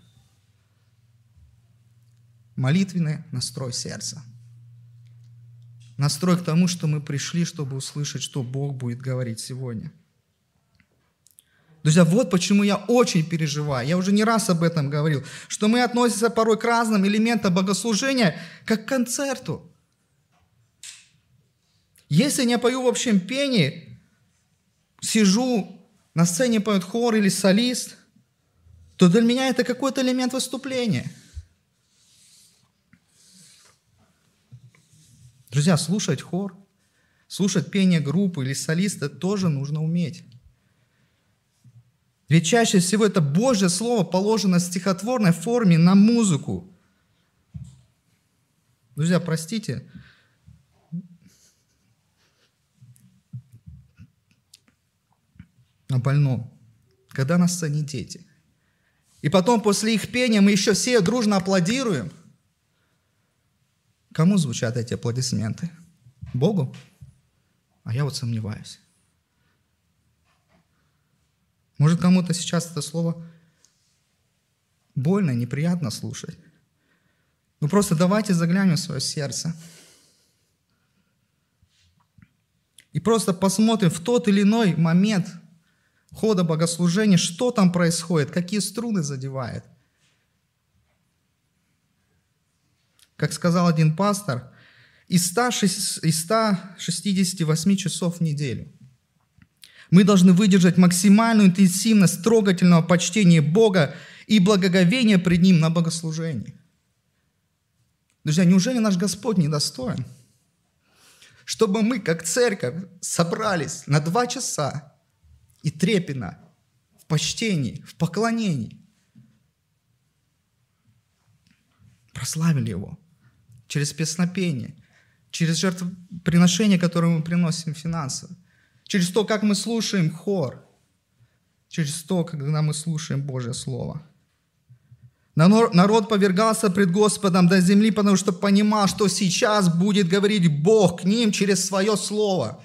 Молитвенный настрой сердца. Настрой к тому, что мы пришли, чтобы услышать, что Бог будет говорить сегодня. Друзья, вот почему я очень переживаю, я уже не раз об этом говорил, что мы относимся порой к разным элементам богослужения, как к концерту. Если я пою в общем пении, сижу, на сцене поет хор или солист, то для меня это какой-то элемент выступления – Друзья, слушать хор, слушать пение группы или солиста тоже нужно уметь. Ведь чаще всего это Божье Слово положено в стихотворной форме на музыку. Друзья, простите, на больном, когда на сцене дети. И потом после их пения мы еще все дружно аплодируем – Кому звучат эти аплодисменты? Богу? А я вот сомневаюсь. Может, кому-то сейчас это слово больно, неприятно слушать. Ну просто давайте заглянем в свое сердце. И просто посмотрим в тот или иной момент хода богослужения, что там происходит, какие струны задевает. как сказал один пастор, из 168 часов в неделю. Мы должны выдержать максимальную интенсивность трогательного почтения Бога и благоговения пред Ним на богослужении. Друзья, неужели наш Господь недостоин? Чтобы мы, как церковь, собрались на два часа и трепенно в почтении, в поклонении, прославили Его – через песнопение, через жертвоприношение, которое мы приносим финансово, через то, как мы слушаем хор, через то, когда мы слушаем Божье Слово. Народ повергался пред Господом до земли, потому что понимал, что сейчас будет говорить Бог к ним через свое слово.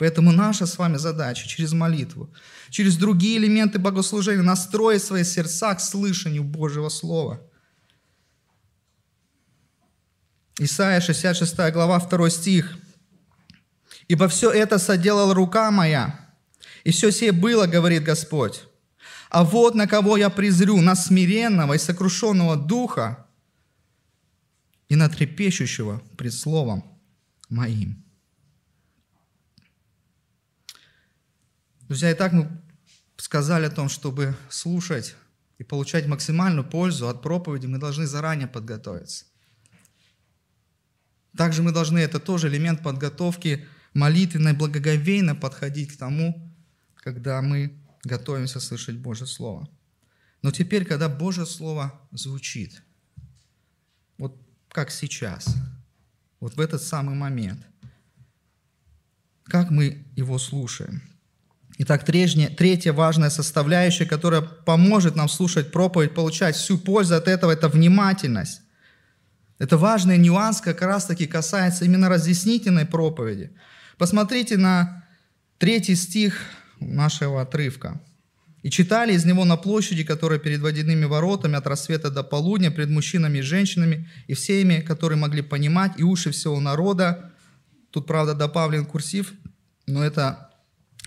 Поэтому наша с вами задача через молитву, через другие элементы богослужения настроить свои сердца к слышанию Божьего Слова. Исайя 66 глава 2 стих. «Ибо все это соделала рука моя, и все сие было, говорит Господь. А вот на кого я презрю, на смиренного и сокрушенного духа и на трепещущего пред словом моим». Друзья, так мы сказали о том, чтобы слушать и получать максимальную пользу от проповеди, мы должны заранее подготовиться. Также мы должны, это тоже элемент подготовки, молитвенной, благоговейно подходить к тому, когда мы готовимся слышать Божье Слово. Но теперь, когда Божье Слово звучит, вот как сейчас, вот в этот самый момент, как мы его слушаем? Итак, третья, важная составляющая, которая поможет нам слушать проповедь, получать всю пользу от этого, это внимательность. Это важный нюанс как раз-таки касается именно разъяснительной проповеди. Посмотрите на третий стих нашего отрывка. «И читали из него на площади, которая перед водяными воротами от рассвета до полудня, пред мужчинами и женщинами, и всеми, которые могли понимать, и уши всего народа». Тут, правда, добавлен курсив, но это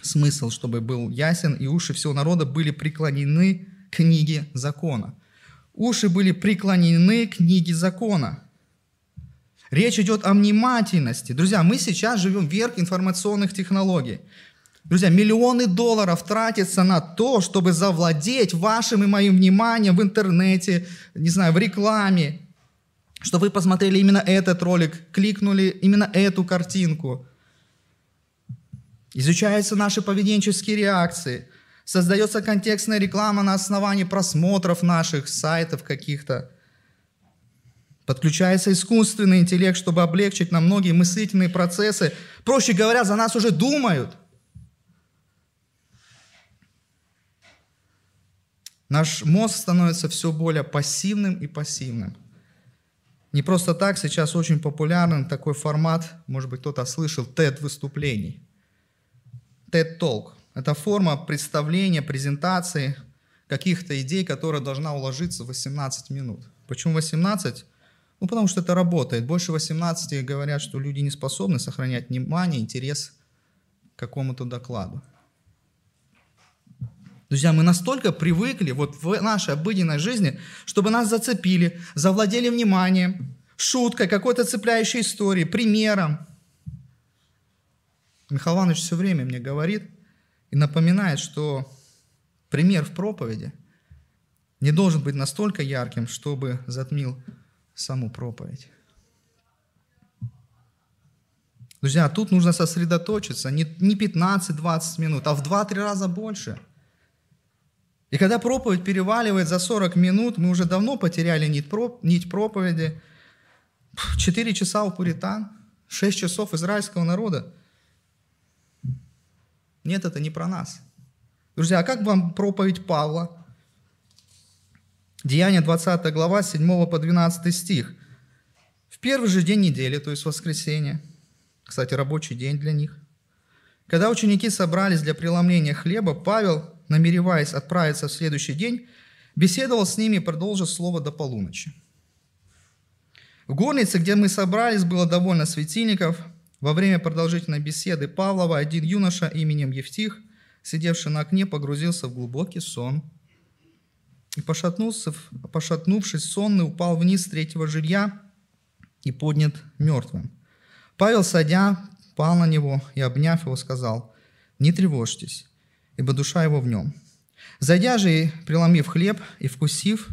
смысл, чтобы был ясен, и уши всего народа были преклонены к книге закона. Уши были преклонены к книге закона. Речь идет о внимательности. Друзья, мы сейчас живем вверх информационных технологий. Друзья, миллионы долларов тратятся на то, чтобы завладеть вашим и моим вниманием в интернете, не знаю, в рекламе, чтобы вы посмотрели именно этот ролик, кликнули именно эту картинку. Изучаются наши поведенческие реакции, создается контекстная реклама на основании просмотров наших сайтов каких-то. Подключается искусственный интеллект, чтобы облегчить нам многие мыслительные процессы. Проще говоря, за нас уже думают. Наш мозг становится все более пассивным и пассивным. Не просто так сейчас очень популярен такой формат, может быть, кто-то слышал, TED-выступлений. TED-Talk. Это форма представления, презентации каких-то идей, которая должна уложиться в 18 минут. Почему 18? Ну, потому что это работает. Больше 18 говорят, что люди не способны сохранять внимание, интерес к какому-то докладу. Друзья, мы настолько привыкли вот в нашей обыденной жизни, чтобы нас зацепили, завладели вниманием, шуткой, какой-то цепляющей историей, примером. Михаил Иванович все время мне говорит и напоминает, что пример в проповеди не должен быть настолько ярким, чтобы затмил саму проповедь. Друзья, тут нужно сосредоточиться не, не 15-20 минут, а в 2-3 раза больше. И когда проповедь переваливает за 40 минут, мы уже давно потеряли нить проповеди. 4 часа у пуритан, 6 часов израильского народа. Нет, это не про нас. Друзья, а как вам проповедь Павла? Деяние 20 глава, 7 по 12 стих. В первый же день недели, то есть воскресенье, кстати, рабочий день для них, когда ученики собрались для преломления хлеба, Павел, намереваясь отправиться в следующий день, беседовал с ними и продолжил слово до полуночи. В горнице, где мы собрались, было довольно светильников. Во время продолжительной беседы Павлова один юноша именем Евтих, сидевший на окне, погрузился в глубокий сон – и пошатнувшись, сонный упал вниз с третьего жилья и поднят мертвым. Павел, садя, пал на него и, обняв его, сказал, «Не тревожьтесь, ибо душа его в нем». Зайдя же и преломив хлеб и вкусив,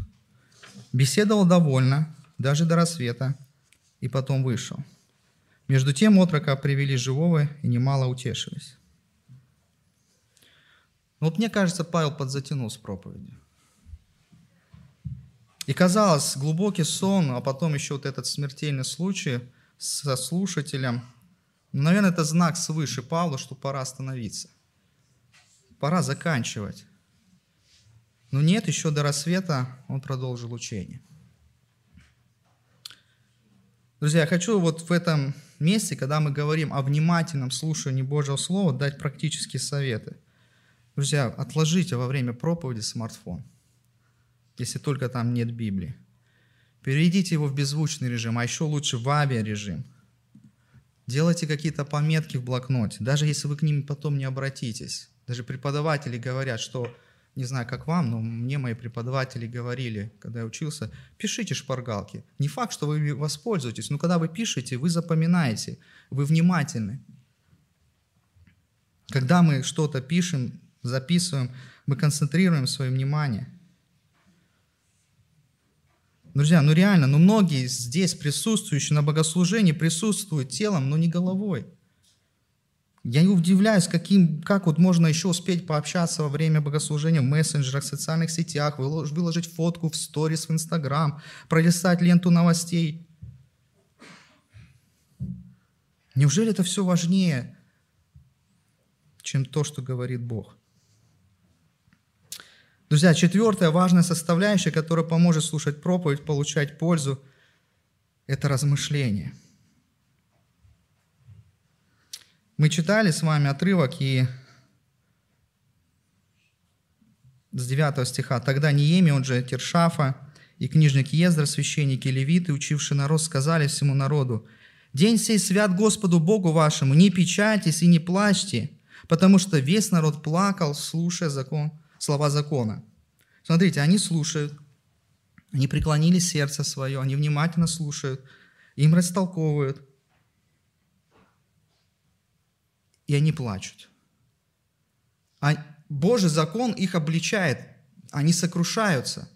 беседовал довольно, даже до рассвета, и потом вышел. Между тем отрока привели живого и немало утешились. Вот мне кажется, Павел подзатянул с проповедью. И казалось, глубокий сон, а потом еще вот этот смертельный случай со слушателем, ну, наверное, это знак свыше Павла, что пора остановиться. Пора заканчивать. Но нет, еще до рассвета он продолжил учение. Друзья, я хочу вот в этом месте, когда мы говорим о внимательном слушании Божьего Слова, дать практические советы. Друзья, отложите во время проповеди смартфон, если только там нет Библии. Переведите его в беззвучный режим, а еще лучше в авиарежим. Делайте какие-то пометки в блокноте, даже если вы к ним потом не обратитесь. Даже преподаватели говорят, что не знаю, как вам, но мне мои преподаватели говорили, когда я учился, пишите шпаргалки. Не факт, что вы воспользуетесь, но когда вы пишете, вы запоминаете, вы внимательны. Когда мы что-то пишем, записываем, мы концентрируем свое внимание. Друзья, ну реально, ну многие здесь присутствующие на богослужении присутствуют телом, но не головой. Я удивляюсь, каким, как вот можно еще успеть пообщаться во время богослужения в мессенджерах, в социальных сетях, выложить фотку в сторис в Инстаграм, пролистать ленту новостей. Неужели это все важнее, чем то, что говорит Бог? Друзья, четвертая важная составляющая, которая поможет слушать проповедь, получать пользу, это размышление – Мы читали с вами отрывок и с 9 стиха. «Тогда Ниеми, он же Тершафа, и книжник Ездра, священники левиты, учившие народ, сказали всему народу, «День сей свят Господу Богу вашему, не печайтесь и не плачьте, потому что весь народ плакал, слушая закон, слова закона». Смотрите, они слушают, они преклонили сердце свое, они внимательно слушают, им растолковывают – и они плачут. А Божий закон их обличает, они сокрушаются.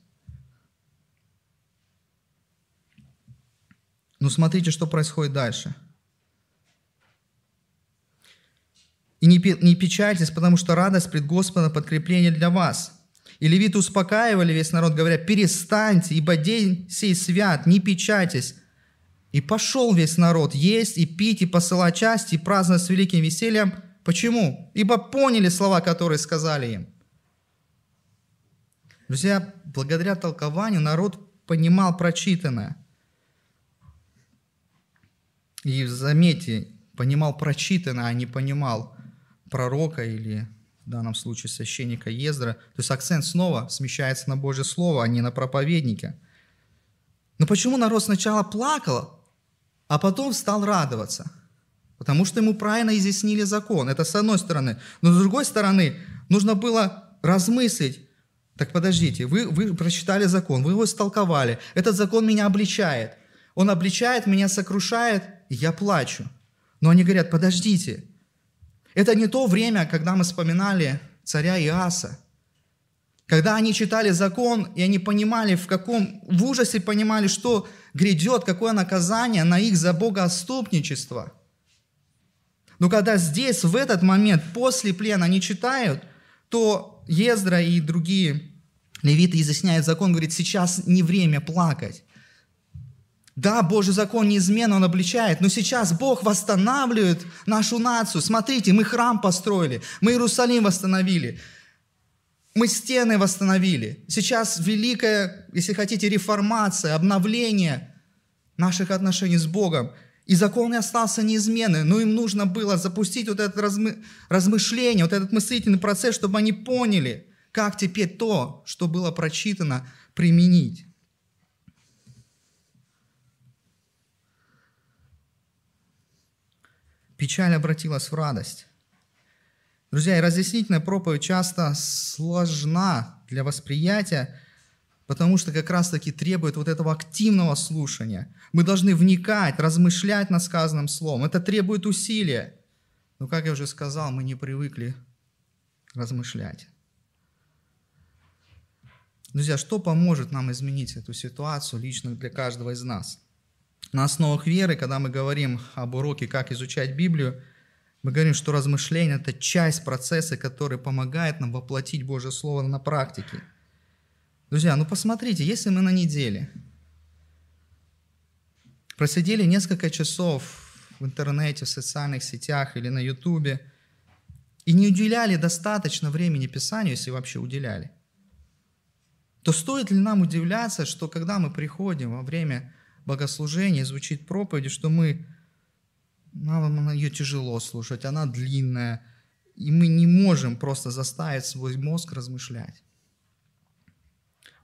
Но смотрите, что происходит дальше. И не, не печальтесь, потому что радость пред Господом подкрепление для вас. И левиты успокаивали весь народ, говоря, перестаньте, ибо день сей свят, не печайтесь, и пошел весь народ есть и пить, и посылать части, и праздновать с великим весельем. Почему? Ибо поняли слова, которые сказали им. Друзья, благодаря толкованию народ понимал прочитанное. И заметьте, понимал прочитанное, а не понимал пророка или в данном случае священника Ездра. То есть акцент снова смещается на Божье Слово, а не на проповедника. Но почему народ сначала плакал, а потом стал радоваться, потому что ему правильно изъяснили закон. Это с одной стороны. Но с другой стороны, нужно было размыслить, так подождите, вы, вы прочитали закон, вы его истолковали, этот закон меня обличает. Он обличает, меня сокрушает, и я плачу. Но они говорят, подождите, это не то время, когда мы вспоминали царя Иаса, когда они читали закон, и они понимали, в каком, в ужасе понимали, что грядет, какое наказание на их за богоотступничество. Но когда здесь, в этот момент, после плена они читают, то Ездра и другие левиты изъясняют закон, говорит, сейчас не время плакать. Да, Божий закон неизменно, он обличает, но сейчас Бог восстанавливает нашу нацию. Смотрите, мы храм построили, мы Иерусалим восстановили, мы стены восстановили. Сейчас великая, если хотите, реформация, обновление наших отношений с Богом. И закон не остался неизменным, но им нужно было запустить вот это размы... размышление, вот этот мыслительный процесс, чтобы они поняли, как теперь то, что было прочитано, применить. Печаль обратилась в радость. Друзья, и разъяснительная проповедь часто сложна для восприятия, потому что как раз-таки требует вот этого активного слушания. Мы должны вникать, размышлять над сказанным словом. Это требует усилия. Но, как я уже сказал, мы не привыкли размышлять. Друзья, что поможет нам изменить эту ситуацию лично для каждого из нас? На основах веры, когда мы говорим об уроке «Как изучать Библию», мы говорим, что размышление – это часть процесса, который помогает нам воплотить Божье Слово на практике. Друзья, ну посмотрите, если мы на неделе просидели несколько часов в интернете, в социальных сетях или на ютубе и не уделяли достаточно времени Писанию, если вообще уделяли, то стоит ли нам удивляться, что когда мы приходим во время богослужения, звучит проповедь, что мы, нам ее тяжело слушать, она длинная, и мы не можем просто заставить свой мозг размышлять.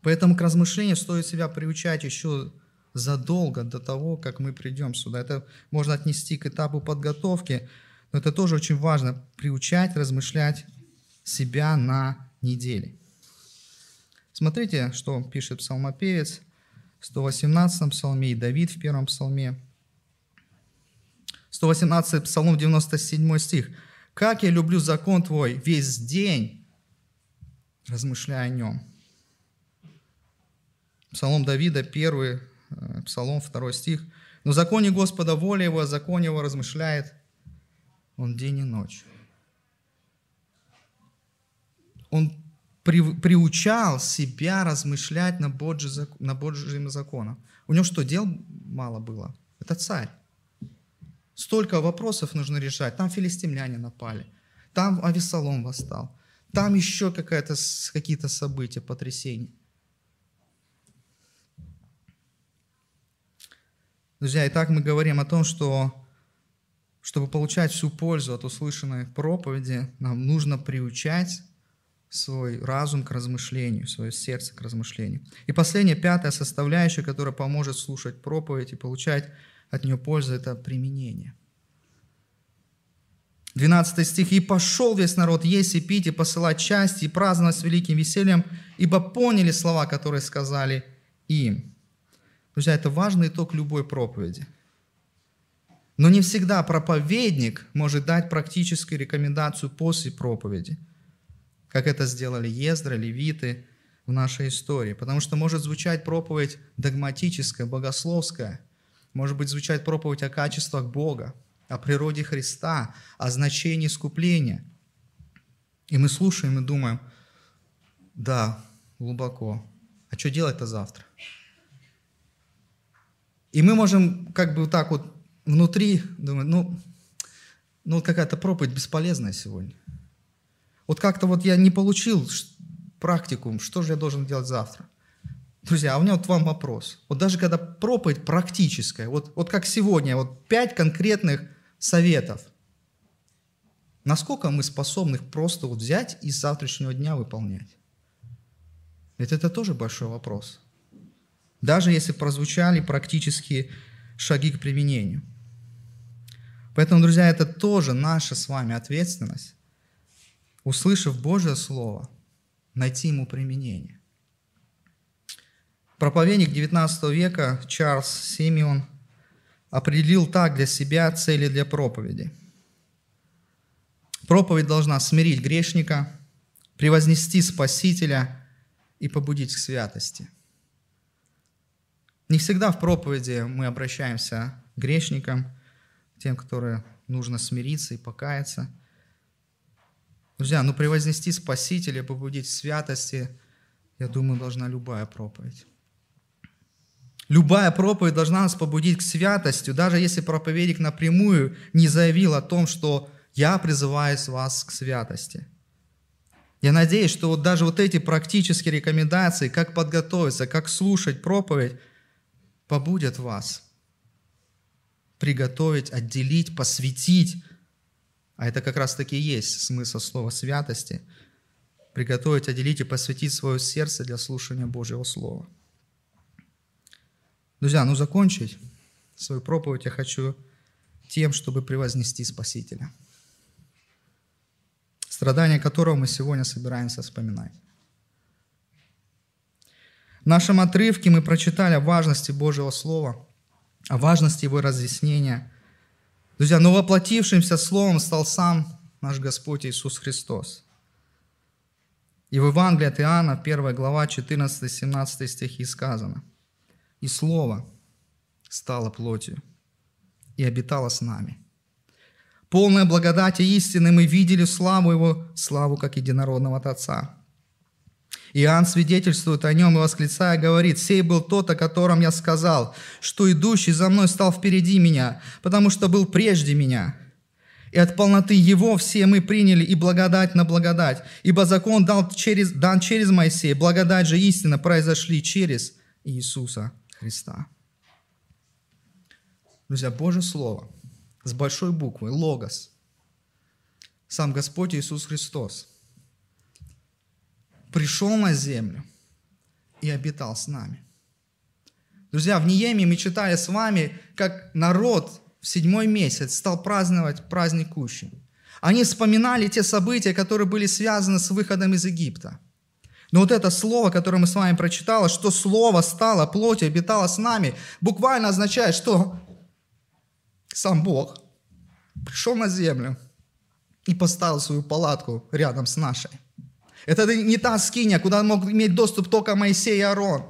Поэтому к размышлению стоит себя приучать еще задолго до того, как мы придем сюда. Это можно отнести к этапу подготовки, но это тоже очень важно, приучать, размышлять себя на неделе. Смотрите, что пишет псалмопевец в 118 псалме и Давид в первом псалме. 118 псалом 97 стих. «Как я люблю закон Твой весь день, размышляя о нем». Псалом Давида, первый, э, псалом, второй стих. «Но законе Господа воля его, о законе его размышляет он день и ночь». Он при, приучал себя размышлять над, Божьим, над Божьим законом. У него что, дел мало было? Это царь. Столько вопросов нужно решать. Там филистимляне напали, там Авесолом восстал, там еще какая-то, какие-то события, потрясения. Друзья, итак мы говорим о том, что чтобы получать всю пользу от услышанной проповеди, нам нужно приучать свой разум к размышлению, свое сердце к размышлению. И последняя, пятая составляющая, которая поможет слушать проповедь и получать от нее пользу, это применение. 12 стих. «И пошел весь народ есть и пить, и посылать части, и праздновать с великим весельем, ибо поняли слова, которые сказали им». Друзья, это важный итог любой проповеди. Но не всегда проповедник может дать практическую рекомендацию после проповеди – как это сделали Ездра, левиты в нашей истории. Потому что может звучать проповедь догматическая, богословская, может быть звучать проповедь о качествах Бога, о природе Христа, о значении искупления. И мы слушаем и думаем, да, глубоко, а что делать-то завтра? И мы можем как бы вот так вот внутри думать, ну, ну какая-то проповедь бесполезная сегодня. Вот как-то вот я не получил практикум, что же я должен делать завтра? Друзья, а у меня вот вам вопрос. Вот даже когда проповедь практическая, вот, вот как сегодня, вот пять конкретных советов, насколько мы способны их просто вот взять и с завтрашнего дня выполнять? Ведь это тоже большой вопрос. Даже если прозвучали практические шаги к применению. Поэтому, друзья, это тоже наша с вами ответственность услышав Божье Слово, найти ему применение. Проповедник 19 века Чарльз Симеон определил так для себя цели для проповеди. Проповедь должна смирить грешника, превознести Спасителя и побудить к святости. Не всегда в проповеди мы обращаемся к грешникам, тем, которые нужно смириться и покаяться – Друзья, ну превознести Спасителя, побудить святости, я думаю, должна любая проповедь. Любая проповедь должна нас побудить к святости, даже если проповедник напрямую не заявил о том, что я призываю вас к святости. Я надеюсь, что вот даже вот эти практические рекомендации, как подготовиться, как слушать проповедь, побудят вас приготовить, отделить, посвятить а это как раз таки и есть смысл слова святости. Приготовить, отделить и посвятить свое сердце для слушания Божьего Слова. Друзья, ну закончить свою проповедь я хочу тем, чтобы превознести Спасителя, страдания которого мы сегодня собираемся вспоминать. В нашем отрывке мы прочитали о важности Божьего Слова, о важности его разъяснения – Друзья, но воплотившимся Словом стал сам наш Господь Иисус Христос. И в Евангелии от Иоанна, 1 глава, 14-17 стихи сказано. «И Слово стало плотью и обитало с нами. Полная благодати истины мы видели славу Его, славу как единородного от Отца, Иоанн свидетельствует о нем и восклицая говорит, «Сей был тот, о котором я сказал, что идущий за мной стал впереди меня, потому что был прежде меня. И от полноты Его все мы приняли и благодать на благодать. Ибо закон дал через, дан через Моисея, благодать же истина произошли через Иисуса Христа. Друзья, Божье Слово с большой буквы, Логос, сам Господь Иисус Христос пришел на землю и обитал с нами. Друзья, в Ниеме мы читали с вами, как народ в седьмой месяц стал праздновать праздник Кущи. Они вспоминали те события, которые были связаны с выходом из Египта. Но вот это слово, которое мы с вами прочитали, что слово стало плотью, обитало с нами, буквально означает, что сам Бог пришел на землю и поставил свою палатку рядом с нашей. Это не та скиния, куда мог иметь доступ только Моисей и Аарон.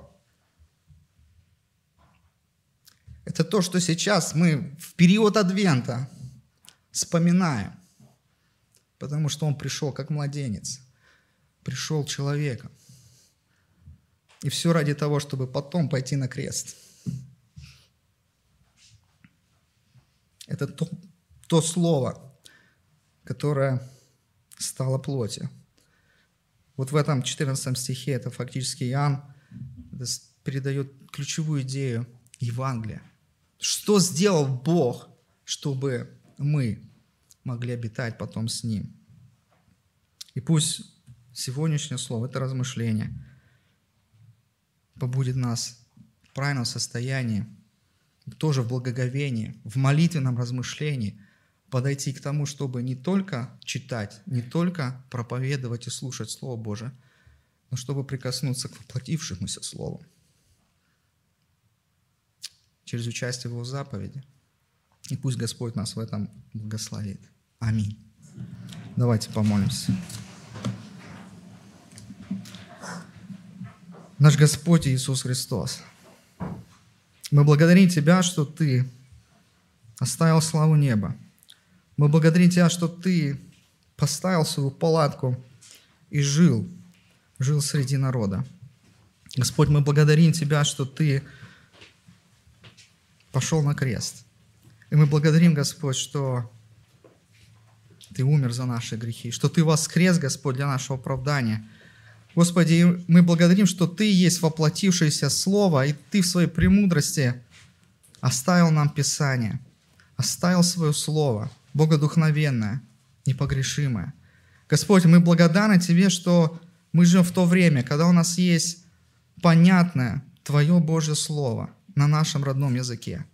Это то, что сейчас мы в период Адвента вспоминаем. Потому что Он пришел как младенец. Пришел человеком. И все ради того, чтобы потом пойти на крест. Это то, то слово, которое стало плотью. Вот в этом 14 стихе, это фактически Иоанн передает ключевую идею Евангелия. Что сделал Бог, чтобы мы могли обитать потом с Ним? И пусть сегодняшнее слово, это размышление, побудет нас в правильном состоянии, тоже в благоговении, в молитвенном размышлении, подойти к тому, чтобы не только читать, не только проповедовать и слушать Слово Божие, но чтобы прикоснуться к воплотившемуся Слову через участие в Его заповеди. И пусть Господь нас в этом благословит. Аминь. Давайте помолимся. Наш Господь Иисус Христос, мы благодарим Тебя, что Ты оставил славу неба. Мы благодарим Тебя, что Ты поставил свою палатку и жил, жил среди народа. Господь, мы благодарим Тебя, что Ты пошел на крест. И мы благодарим, Господь, что Ты умер за наши грехи, что Ты воскрес, Господь, для нашего оправдания. Господи, мы благодарим, что Ты есть воплотившееся Слово, и Ты в своей премудрости оставил нам Писание, оставил свое Слово, богодухновенное, непогрешимое. Господь, мы благодарны Тебе, что мы живем в то время, когда у нас есть понятное Твое Божье Слово – на нашем родном языке,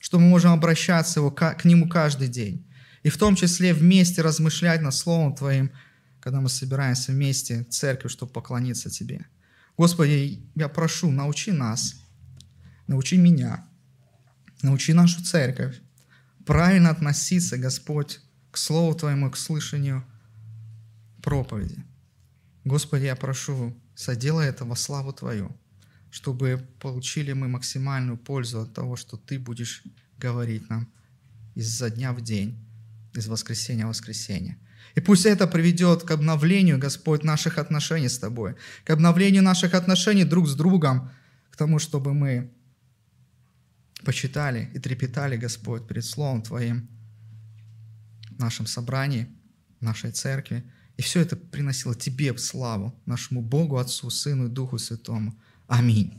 что мы можем обращаться его, к Нему каждый день, и в том числе вместе размышлять над Словом Твоим, когда мы собираемся вместе в церковь, чтобы поклониться Тебе. Господи, я прошу, научи нас, научи меня, научи нашу церковь правильно относиться, Господь, к Слову Твоему, к слышанию проповеди. Господи, я прошу, соделай это во славу Твою чтобы получили мы максимальную пользу от того, что Ты будешь говорить нам изо дня в день, из воскресенья в воскресенье. И пусть это приведет к обновлению, Господь, наших отношений с Тобой, к обновлению наших отношений друг с другом, к тому, чтобы мы почитали и трепетали, Господь, перед Словом Твоим в нашем собрании, в нашей церкви. И все это приносило Тебе славу, нашему Богу, Отцу, Сыну и Духу Святому – Аминь.